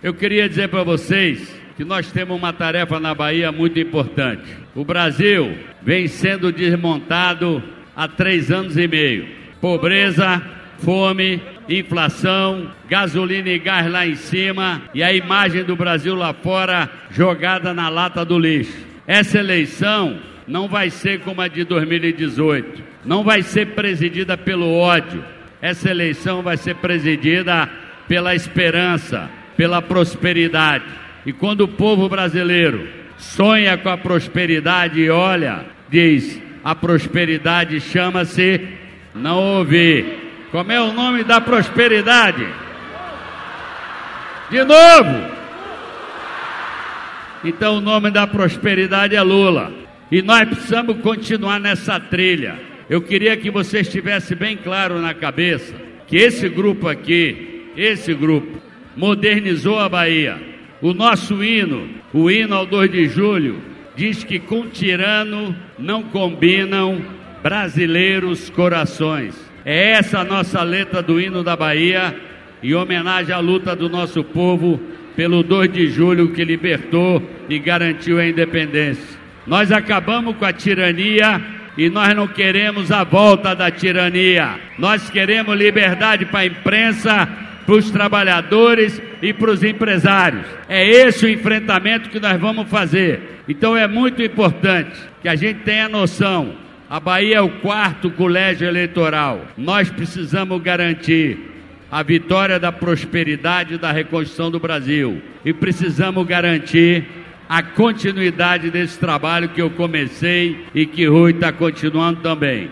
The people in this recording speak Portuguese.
Eu queria dizer para vocês que nós temos uma tarefa na Bahia muito importante. O Brasil vem sendo desmontado há três anos e meio. Pobreza, fome, inflação, gasolina e gás lá em cima e a imagem do Brasil lá fora jogada na lata do lixo. Essa eleição não vai ser como a de 2018, não vai ser presidida pelo ódio. Essa eleição vai ser presidida pela esperança, pela prosperidade. E quando o povo brasileiro sonha com a prosperidade e olha, diz: a prosperidade chama-se não ouvir. Como é o nome da prosperidade? De novo. Então o nome da prosperidade é Lula. E nós precisamos continuar nessa trilha. Eu queria que você estivesse bem claro na cabeça que esse grupo aqui, esse grupo, modernizou a Bahia. O nosso hino, o hino ao 2 de julho, diz que com tirano não combinam brasileiros corações. É essa a nossa letra do hino da Bahia, em homenagem à luta do nosso povo pelo 2 de julho que libertou e garantiu a independência. Nós acabamos com a tirania e nós não queremos a volta da tirania. Nós queremos liberdade para a imprensa, para os trabalhadores e para os empresários. É esse o enfrentamento que nós vamos fazer. Então é muito importante que a gente tenha noção. A Bahia é o quarto colégio eleitoral. Nós precisamos garantir a vitória da prosperidade e da reconstrução do Brasil. E precisamos garantir a continuidade desse trabalho que eu comecei e que Rui está continuando também.